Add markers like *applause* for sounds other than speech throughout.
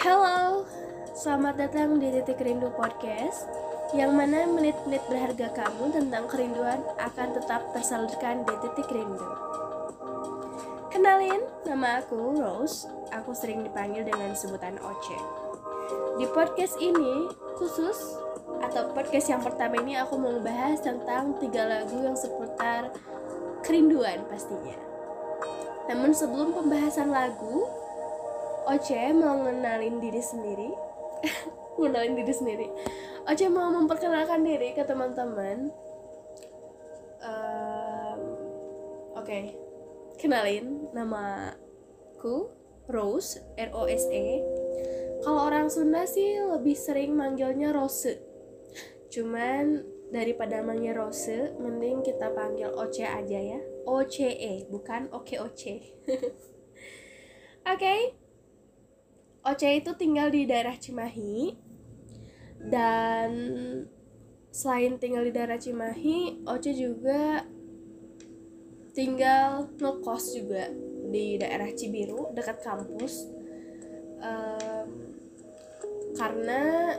Halo, selamat datang di Titik Rindu Podcast Yang mana menit-menit berharga kamu tentang kerinduan akan tetap tersalurkan di Titik Rindu. Kenalin, nama aku Rose. Aku sering dipanggil dengan sebutan Oce. Di podcast ini, khusus atau podcast yang pertama ini aku mau membahas tentang tiga lagu yang seputar kerinduan pastinya. Namun sebelum pembahasan lagu, Oce mau ngenalin diri sendiri. *laughs* Ngenalin diri sendiri. Oce mau memperkenalkan diri ke teman-teman. Um, oke. Okay. kenalin namaku Rose R O S E. Kalau orang Sunda sih lebih sering manggilnya Rose. Cuman daripada manggil Rose mending kita panggil Oce aja ya. O C E bukan Oke Oce. *laughs* Oke? okay. Oce itu tinggal di daerah Cimahi dan selain tinggal di daerah Cimahi, Oce juga tinggal ngekos juga di daerah Cibiru dekat kampus. Um, karena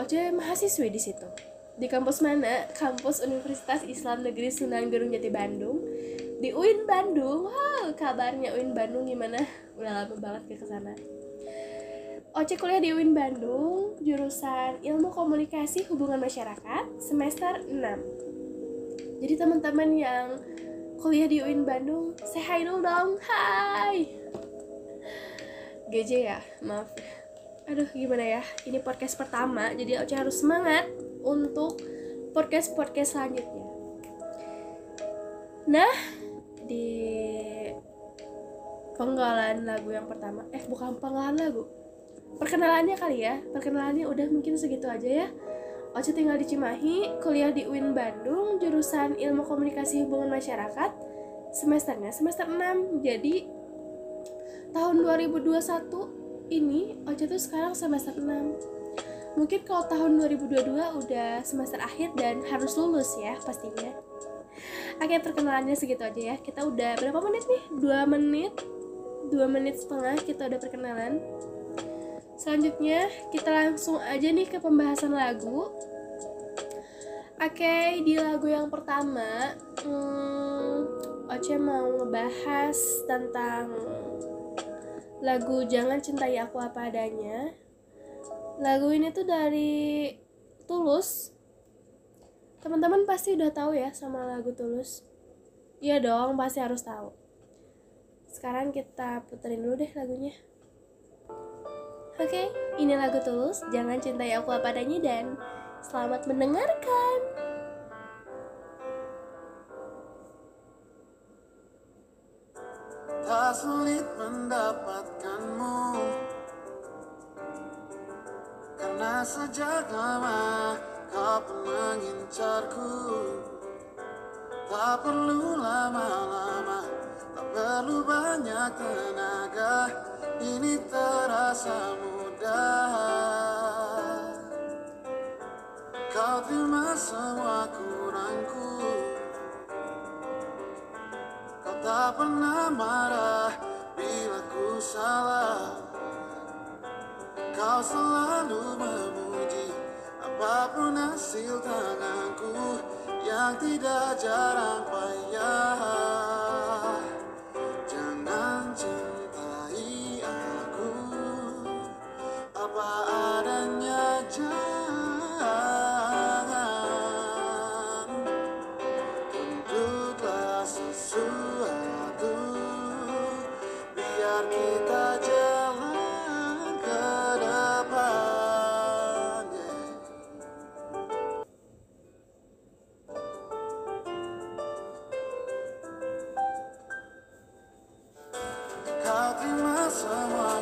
Oce mahasiswi di situ. Di kampus mana? Kampus Universitas Islam Negeri Sunan Gunung Jati Bandung. Di UIN Bandung. Wow kabarnya UIN Bandung gimana? Udah lama banget ke sana Oce kuliah di UIN Bandung, jurusan Ilmu Komunikasi Hubungan Masyarakat, semester 6. Jadi teman-teman yang kuliah di UIN Bandung, say hi dong. Hai. GJ ya, maaf. Aduh, gimana ya? Ini podcast pertama, jadi Oce harus semangat untuk podcast-podcast selanjutnya. Nah, di penggalan lagu yang pertama, eh bukan penggalan lagu, perkenalannya kali ya perkenalannya udah mungkin segitu aja ya Oce tinggal di Cimahi, kuliah di UIN Bandung, jurusan Ilmu Komunikasi Hubungan Masyarakat, semesternya semester 6. Jadi tahun 2021 ini Oce tuh sekarang semester 6. Mungkin kalau tahun 2022 udah semester akhir dan harus lulus ya pastinya. Oke, perkenalannya segitu aja ya. Kita udah berapa menit nih? 2 menit. 2 menit setengah kita udah perkenalan. Selanjutnya kita langsung aja nih ke pembahasan lagu. Oke, di lagu yang pertama, hmm, Oce mau ngebahas tentang lagu Jangan Cintai Aku Apa Adanya. Lagu ini tuh dari Tulus. Teman-teman pasti udah tahu ya sama lagu Tulus. Iya dong, pasti harus tahu. Sekarang kita puterin dulu deh lagunya. Oke, okay, ini lagu Tulus, Jangan Cintai Aku Apa Adanya dan selamat mendengarkan. Tak sulit mendapatkanmu. Karena sejak lama kau mengincarku. Tak perlu lama-lama Tak perlu banyak tenaga Ini terasa mudah. Kau terima semua kurangku. Kau tak pernah marah bila ku salah. Kau selalu memuji apa pun hasil tanganku Yang tidak jarang payah terima semua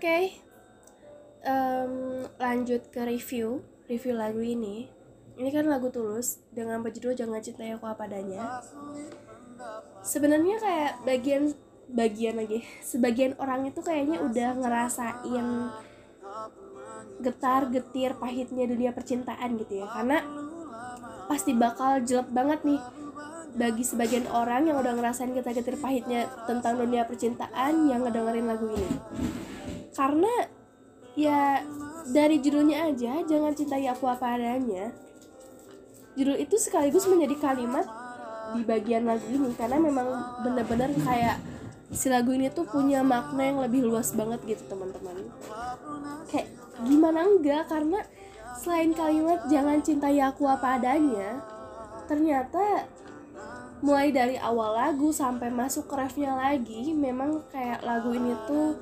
oke. Em, lanjut ke review review lagu ini. Ini kan lagu tulus dengan berjudul jangan cintai aku apa adanya. Sebenarnya kayak bagian bagian lagi sebagian orang itu kayaknya udah ngerasain getar getir pahitnya dunia percintaan gitu ya. Karena pasti bakal jelek banget nih bagi sebagian orang yang udah ngerasain getar getir pahitnya tentang dunia percintaan yang ngedengerin lagu ini karena ya dari judulnya aja jangan cintai aku apa adanya judul itu sekaligus menjadi kalimat di bagian lagu ini. Karena memang bener-bener kayak si lagu ini tuh punya makna yang lebih luas banget gitu teman-teman. Kayak gimana enggak? Karena selain kalimat jangan cintai aku apa adanya ternyata mulai dari awal lagu sampai masuk ke refnya lagi memang kayak lagu ini tuh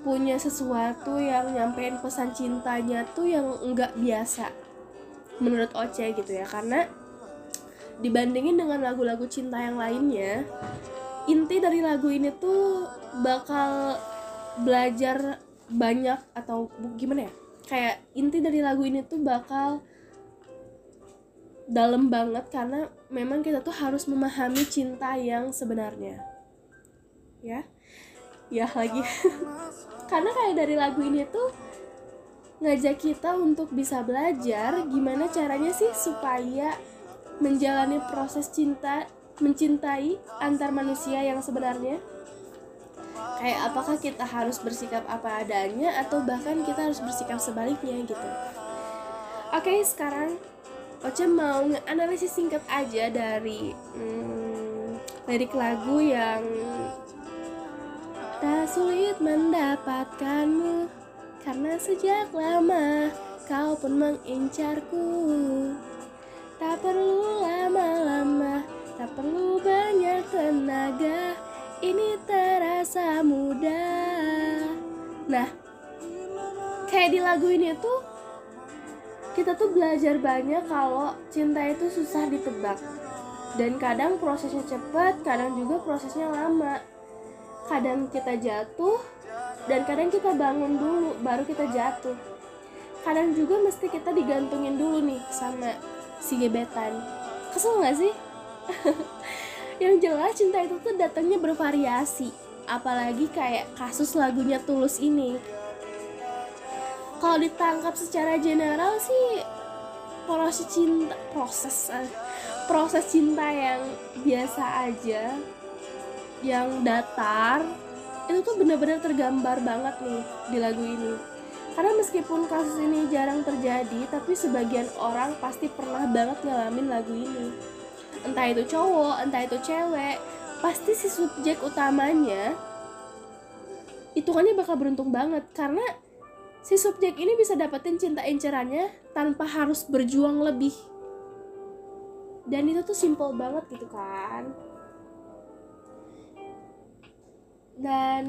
punya sesuatu yang nyampein pesan cintanya tuh yang enggak biasa menurut Oce gitu ya. Karena dibandingin dengan lagu-lagu cinta yang lainnya inti dari lagu ini tuh bakal belajar banyak atau gimana ya? Kayak inti dari lagu ini tuh bakal dalam banget karena memang kita tuh harus memahami cinta yang sebenarnya ya ya lagi. *laughs* Karena kayak dari lagu ini tuh ngajak kita untuk bisa belajar gimana caranya sih supaya menjalani proses cinta mencintai antar manusia yang sebenarnya. Kayak apakah kita harus bersikap apa adanya atau bahkan kita harus bersikap sebaliknya gitu. Oke sekarang Oce mau nge-analisis singkat aja dari hmm, lirik lagu yang Tak sulit mendapatkanmu Karena sejak lama kau pun mengincarku. Tak perlu lama-lama Tak perlu banyak tenaga Ini terasa mudah. Nah Kayak di lagu ini tuh kita tuh belajar banyak kalau cinta itu susah ditebak. Dan kadang prosesnya cepat kadang juga prosesnya lama kadang kita jatuh dan kadang kita bangun dulu baru kita jatuh. Kadang juga mesti kita digantungin dulu nih sama si gebetan. Kesel nggak sih? *laughs* Yang jelas cinta itu tuh datangnya bervariasi apalagi kayak kasus lagunya tulus ini. Kalau ditangkap secara general sih proses cinta proses eh, proses cinta yang biasa aja yang datar itu tuh bener-bener tergambar banget nih di lagu ini. Karena meskipun kasus ini jarang terjadi tapi sebagian orang pasti pernah banget ngalamin lagu ini. Entah itu cowok entah itu cewek pasti si subjek utamanya hitungannya bakal beruntung banget. Karena si subjek ini bisa dapetin cinta incerannya tanpa harus berjuang lebih. Dan itu tuh simple banget gitu kan dan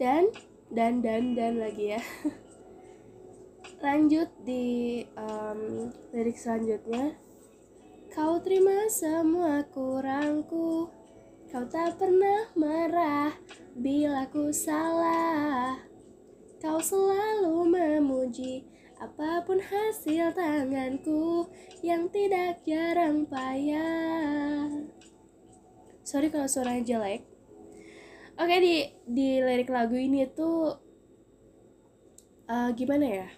dan dan dan dan lagi ya. *laughs* Lanjut di em, lirik selanjutnya. Kau terima semua kurangku. Kau tak pernah marah bila ku salah. Kau selalu memuji apa pun hasil tanganku yang tidak jarang payah. Sorry kalau suaranya jelek oke di di lirik lagu ini tuh eh, gimana ya?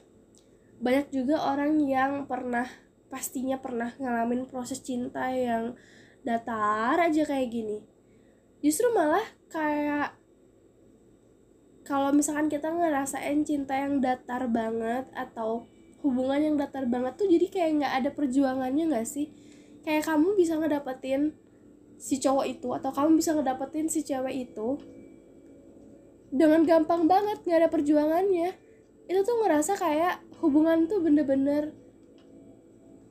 Banyak juga orang yang pernah pastinya pernah ngalamin proses cinta yang datar aja kayak gini. Justru malah kayak kalau misalkan kita ngerasain cinta yang datar banget atau hubungan yang datar banget tuh jadi kayak nggak ada perjuangannya nggak sih? Kayak kamu bisa ngedapetin si cowok itu atau kamu bisa ngedapetin si cewek itu dengan gampang banget nggak ada perjuangannya. Itu tuh ngerasa kayak hubungan tuh bener-bener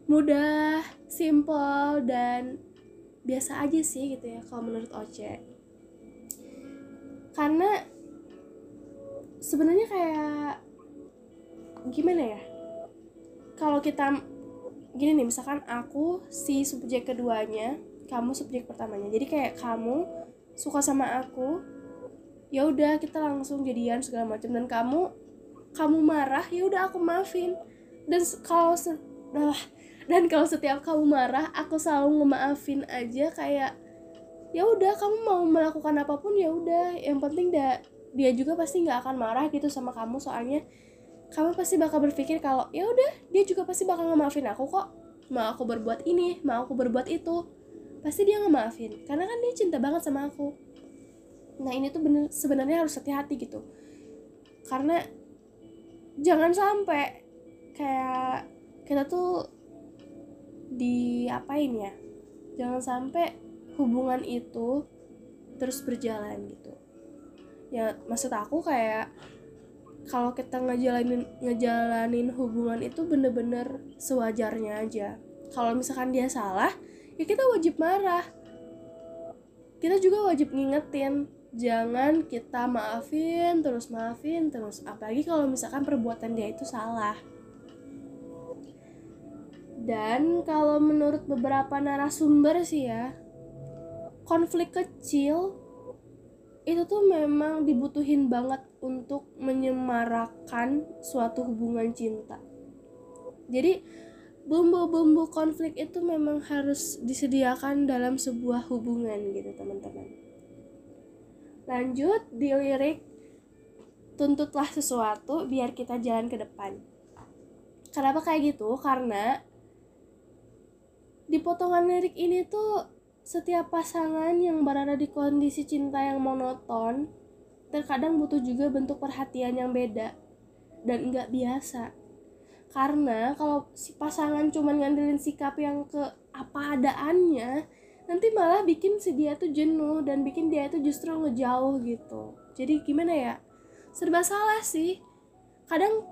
mudah simple dan biasa aja sih gitu ya kalau menurut Oce. Karena sebenarnya kayak gimana ya? Kalau kita gini nih misalkan aku si subjek keduanya kamu subjek pertamanya. Jadi kayak kamu suka sama aku ya udah kita langsung jadian segala macam. Dan kamu kamu marah ya udah aku maafin. Dan kalau se- dan kalau setiap kamu marah aku selalu ngemaafin aja kayak ya udah kamu mau melakukan apa pun ya udah. Yang penting da, dia juga pasti nggak akan marah gitu sama kamu. Soalnya kamu pasti bakal berpikir kalau ya udah dia juga pasti bakal ngemaafin aku kok. Mau aku berbuat ini mau aku berbuat itu pasti dia ngemaafin. Karena kan dia cinta banget sama aku. Nah ini tuh bener sebenarnya harus hati-hati gitu. Karena jangan sampai kayak kita tuh diapain ya? Jangan sampai hubungan itu terus berjalan gitu. Ya maksud aku kayak kalau kita ngejalanin ngejalanin hubungan itu bener-bener sewajarnya aja. Kalau misalkan dia salah ya kita wajib marah kita juga wajib ngingetin jangan kita maafin terus maafin terus apalagi kalau misalkan perbuatan dia itu salah dan kalau menurut beberapa narasumber sih ya konflik kecil itu tuh memang dibutuhin banget untuk menyemarakan suatu hubungan cinta. Jadi bumbu-bumbu konflik itu memang harus disediakan dalam sebuah hubungan gitu teman-teman. Lanjut di lirik tuntutlah sesuatu biar kita jalan ke depan. Kenapa kayak gitu? Karena di potongan lirik ini tuh setiap pasangan yang berada di kondisi cinta yang monoton terkadang butuh juga bentuk perhatian yang beda dan nggak biasa karena kalau si pasangan cuma ngandelin sikap yang ke apa adaannya nanti malah bikin si dia tuh jenuh dan bikin dia tuh justru ngejauh gitu. Jadi gimana ya? Serba salah sih. Kadang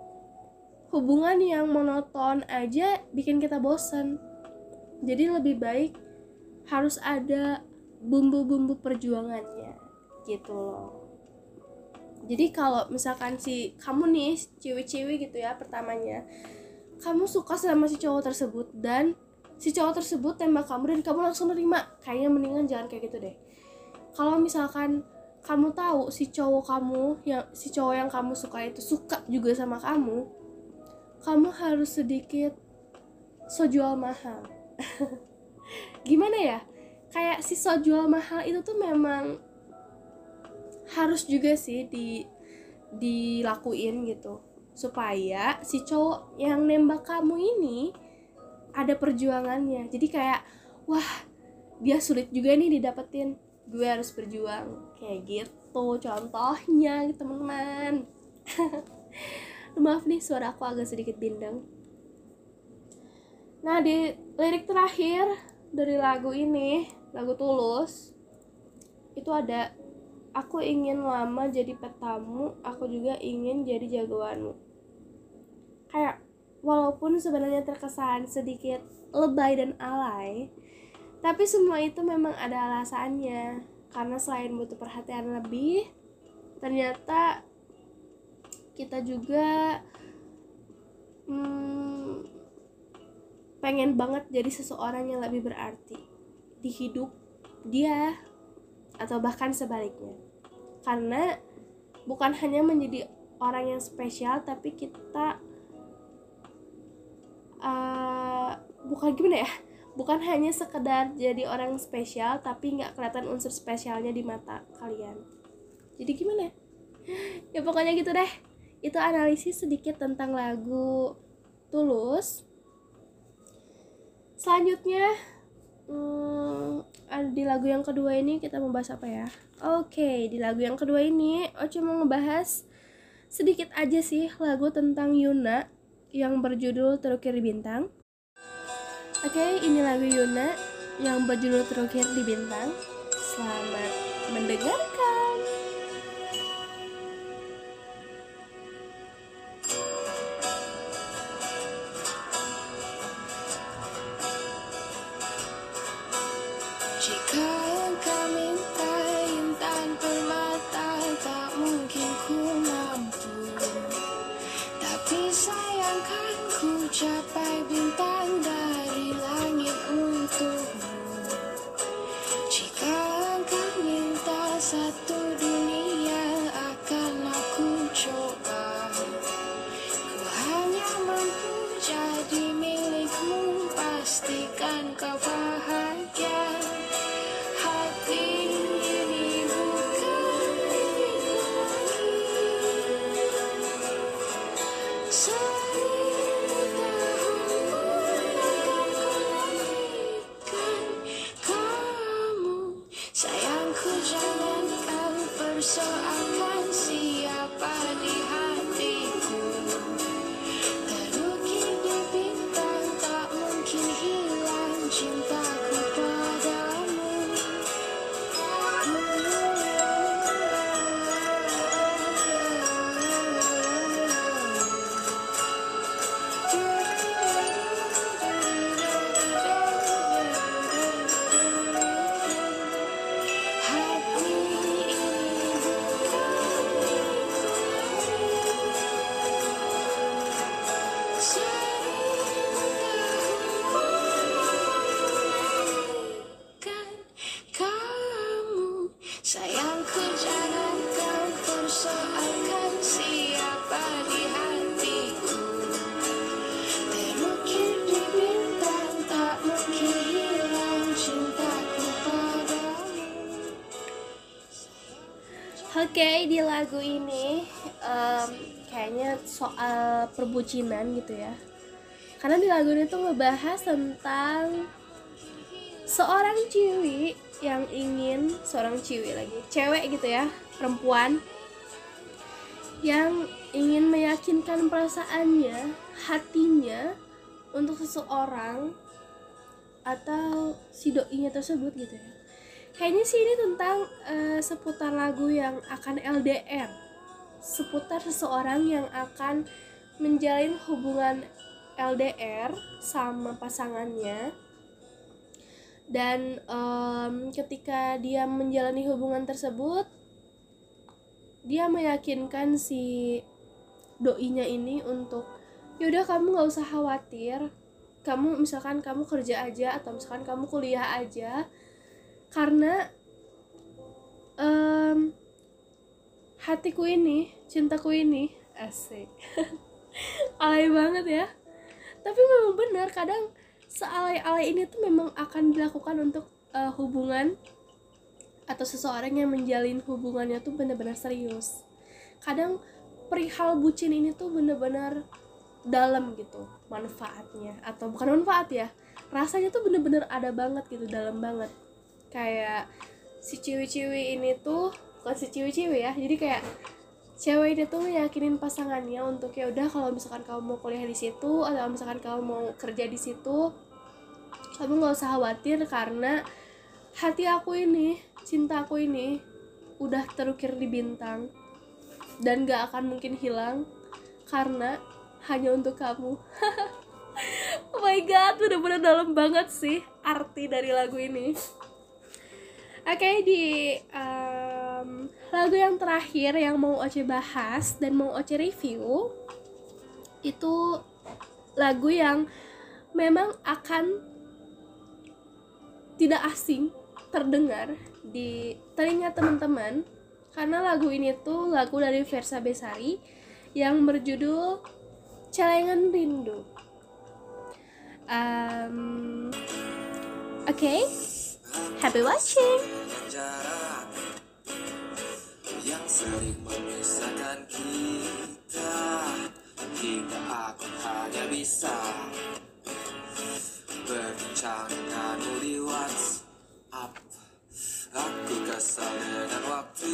hubungan yang monoton aja bikin kita bosen. Jadi lebih baik harus ada bumbu-bumbu perjuangannya gitu loh jadi kalau misalkan si kamu nih cewek-cewek gitu ya pertamanya kamu suka sama si cowok tersebut dan si cowok tersebut tembak kamu dan kamu langsung nerima. Kayaknya mendingan jangan kayak gitu deh. Kalau misalkan kamu tahu si cowok kamu yang si cowok yang kamu suka itu suka juga sama kamu kamu harus sedikit so jual mahal. *laughs* Gimana ya? Kayak si so jual mahal itu tuh memang harus juga sih di dilakuin gitu. Supaya si cowok yang nembak kamu ini ada perjuangannya. Jadi kayak wah dia sulit juga nih didapetin. Gue harus berjuang. Kayak gitu contohnya teman-teman. *laughs* Maaf nih suara aku agak sedikit bindeng. Nah di lirik terakhir dari lagu ini lagu tulus itu ada aku ingin lama jadi petamu aku juga ingin jadi jagoanmu. Kayak walaupun sebenarnya terkesan sedikit lebay dan alay tapi semua itu memang ada alasannya. Karena selain butuh perhatian lebih ternyata kita juga hmm, pengen banget jadi seseorang yang lebih berarti di hidup dia atau bahkan sebaliknya karena bukan hanya menjadi orang yang spesial tapi kita uh, bukan gimana ya? Bukan hanya sekedar jadi orang spesial tapi nggak kelihatan unsur spesialnya di mata kalian. Jadi gimana? Ya ya pokoknya gitu deh. Itu analisis sedikit tentang lagu tulus. Selanjutnya hmm, di lagu yang kedua ini kita membahas apa ya oke di lagu yang kedua ini Oce mau ngebahas sedikit aja sih lagu tentang Yuna yang berjudul Terukir di Bintang. Oke ini lagu Yuna yang berjudul Terukir di Bintang. Selamat mendengarkan Oke, di lagu ini em, kayaknya soal perbucinan gitu ya. Karena di lagu ini tuh ngebahas tentang seorang ciwi yang ingin seorang ciwi lagi, cewek gitu ya, perempuan yang ingin meyakinkan perasaannya, hatinya untuk seseorang atau si doinya tersebut gitu ya. Kayaknya sih ini tentang eh, seputar lagu yang akan LDR, seputar seseorang yang akan menjalin hubungan LDR sama pasangannya. Dan em, ketika dia menjalani hubungan tersebut dia meyakinkan si doinya ini untuk yaudah kamu nggak usah khawatir. Kamu misalkan kamu kerja aja atau misalkan kamu kuliah aja karena em, hatiku ini cintaku ini asik. *laughs* Alay banget ya. Tapi memang benar kadang sealay-alay ini tuh memang akan dilakukan untuk eh, hubungan atau seseorang yang menjalin hubungannya tuh benar-benar serius. Kadang perihal bucin ini tuh benar-benar dalam gitu manfaatnya. Atau bukan manfaat ya rasanya tuh bener-bener ada banget gitu dalam banget kayak si ciwi-ciwi ini tuh bukan si ciwi-ciwi ya jadi kayak cewek ini tuh yakinin pasangannya untuk ya udah kalau misalkan kamu mau kuliah di situ atau misalkan kamu mau kerja di situ kamu nggak usah khawatir karena hati aku ini cinta aku ini udah terukir di bintang dan gak akan mungkin hilang karena hanya untuk kamu. *laughs* Oh my god bener-bener dalam banget sih arti dari lagu ini oke di em, lagu yang terakhir yang mau Oce bahas dan mau Oce review itu lagu yang memang akan tidak asing terdengar di telinga teman-teman karena lagu ini tuh lagu dari Versa Besari yang berjudul Celengan Rindu. Um, Oke, happy watching. yang sering memisahkan kita hingga aku hanya bisa berbincang denganmu di WhatsApp. Aku kesal dengan waktu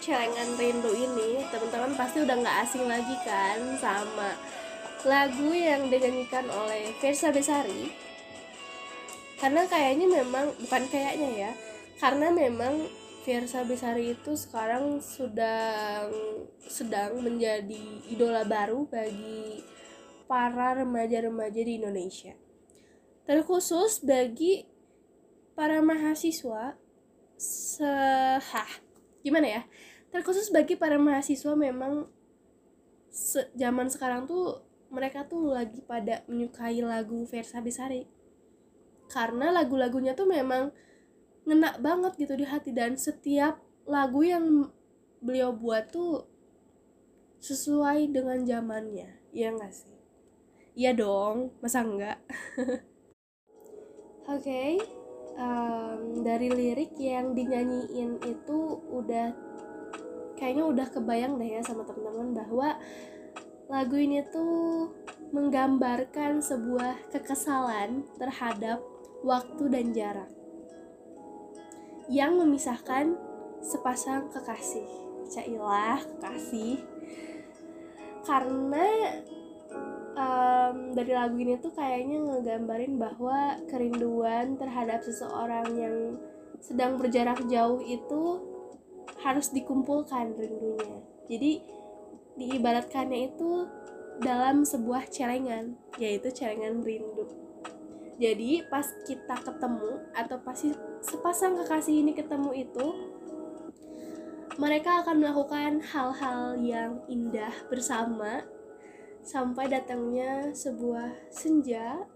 Celengan Rindu ini teman-teman pasti udah nggak asing lagi kan sama lagu yang dinyanyikan oleh Versa Besari. Karena kayaknya memang bukan kayaknya ya, karena memang Versa Besari itu sekarang sedang sedang menjadi idola baru bagi para remaja-remaja di Indonesia. Terkhusus bagi para mahasiswa sehah gimana ya? Terkhusus bagi para mahasiswa memang se- zaman sekarang tuh mereka tuh lagi pada menyukai lagu Versa Besari. Karena lagu-lagunya tuh memang ngena banget gitu di hati dan setiap lagu yang beliau buat tuh sesuai dengan zamannya. Ya nggak sih? Iya dong masa enggak *laughs* oke em, dari lirik yang dinyanyiin itu udah kayaknya udah kebayang deh ya sama teman-teman bahwa lagu ini tuh menggambarkan sebuah kekesalan terhadap waktu dan jarak yang memisahkan sepasang kekasih. Cailah kekasih. Karena em, dari lagu ini tuh kayaknya ngegambarin bahwa kerinduan terhadap seseorang yang sedang berjarak jauh itu harus dikumpulkan rindunya. Jadi diibaratkannya itu dalam sebuah celengan, yaitu celengan rindu. Jadi pas kita ketemu atau pasti sepasang kekasih ini ketemu itu mereka akan melakukan hal-hal yang indah bersama sampai datangnya sebuah senja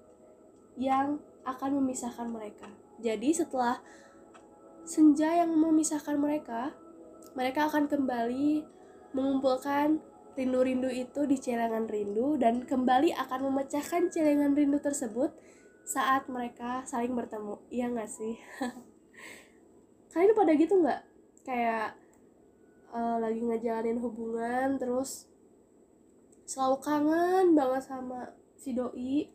yang akan memisahkan mereka. Jadi setelah senja yang memisahkan mereka, mereka akan kembali mengumpulkan rindu-rindu itu di celengan rindu dan kembali akan memecahkan celengan rindu tersebut saat mereka saling bertemu. Iya nggak sih? *laughs* Kalian pada gitu nggak? Kayak eh, lagi ngejalanin hubungan terus selalu kangen banget sama si doi.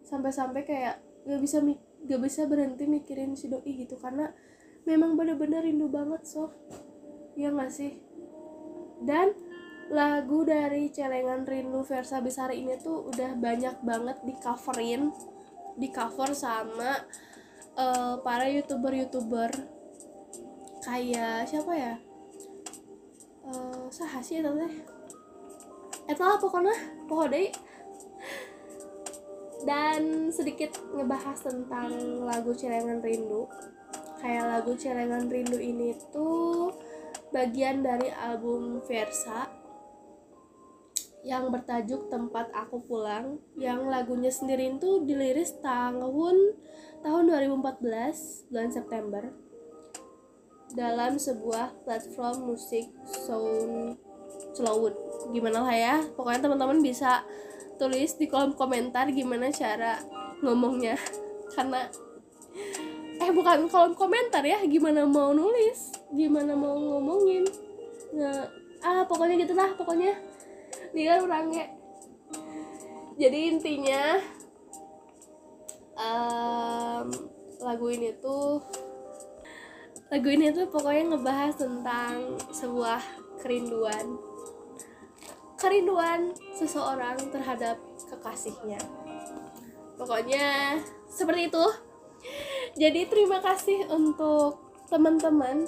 Sampai-sampai kayak gak bisa gak bisa berhenti mikirin si doi gitu. Karena memang bener-bener rindu banget sof. Ya nggak sih? Dan lagu dari celengan rindu Versa Besari ini tuh udah banyak banget di coverin di cover sama eh, para youtuber-youtuber. Kayak siapa ya? Eh saha sih eta teh eta lah pokoknya pokoknya dan sedikit ngebahas tentang lagu Celengan Rindu. Kayak lagu Celengan Rindu ini tuh bagian dari album Versa yang bertajuk Tempat Aku Pulang yang lagunya sendiri itu diliris tahun tahun 2014 bulan September dalam sebuah platform musik sound Slowwood gimana lah ya. Pokoknya teman-teman bisa tulis di kolom komentar gimana cara ngomongnya. Karena eh bukan kolom komentar ya gimana mau nulis gimana mau ngomongin. Nge ah pokoknya gitulah pokoknya. Dia orangnya. Jadi intinya em, lagu ini tuh lagu ini tuh pokoknya ngebahas tentang sebuah kerinduan kerinduan seseorang terhadap kekasihnya pokoknya seperti itu jadi terima kasih untuk teman-teman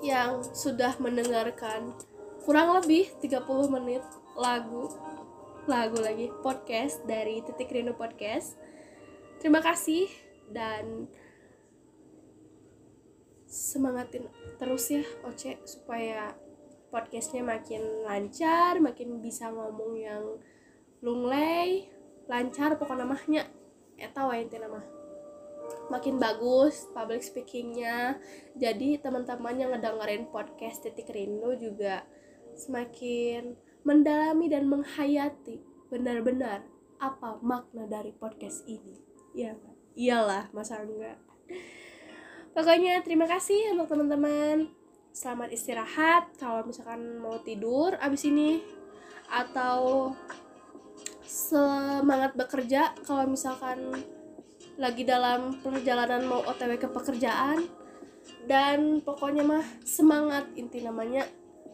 yang sudah mendengarkan kurang lebih 30 menit lagu lagu lagi podcast dari Titik Rindu Podcast. Terima kasih dan semangatin terus ya Oce supaya podcastnya makin lancar, makin bisa ngomong yang lunglai, lancar pokoknya namanya. Eta wae mah makin bagus public speakingnya. Jadi teman-teman yang ngedengerin podcast titik rindu juga semakin mendalami dan menghayati benar-benar apa makna dari podcast ini. Ya iyalah masa enggak? Pokoknya terima kasih untuk teman-teman selamat istirahat kalau misalkan mau tidur abis ini. Atau semangat bekerja kalau misalkan lagi dalam perjalanan mau OTW ke pekerjaan. Dan pokoknya mah semangat inti namanya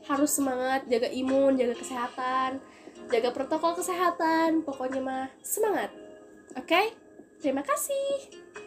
harus semangat jaga imun jaga kesehatan jaga protokol kesehatan pokoknya mah semangat. Oke? Terima kasih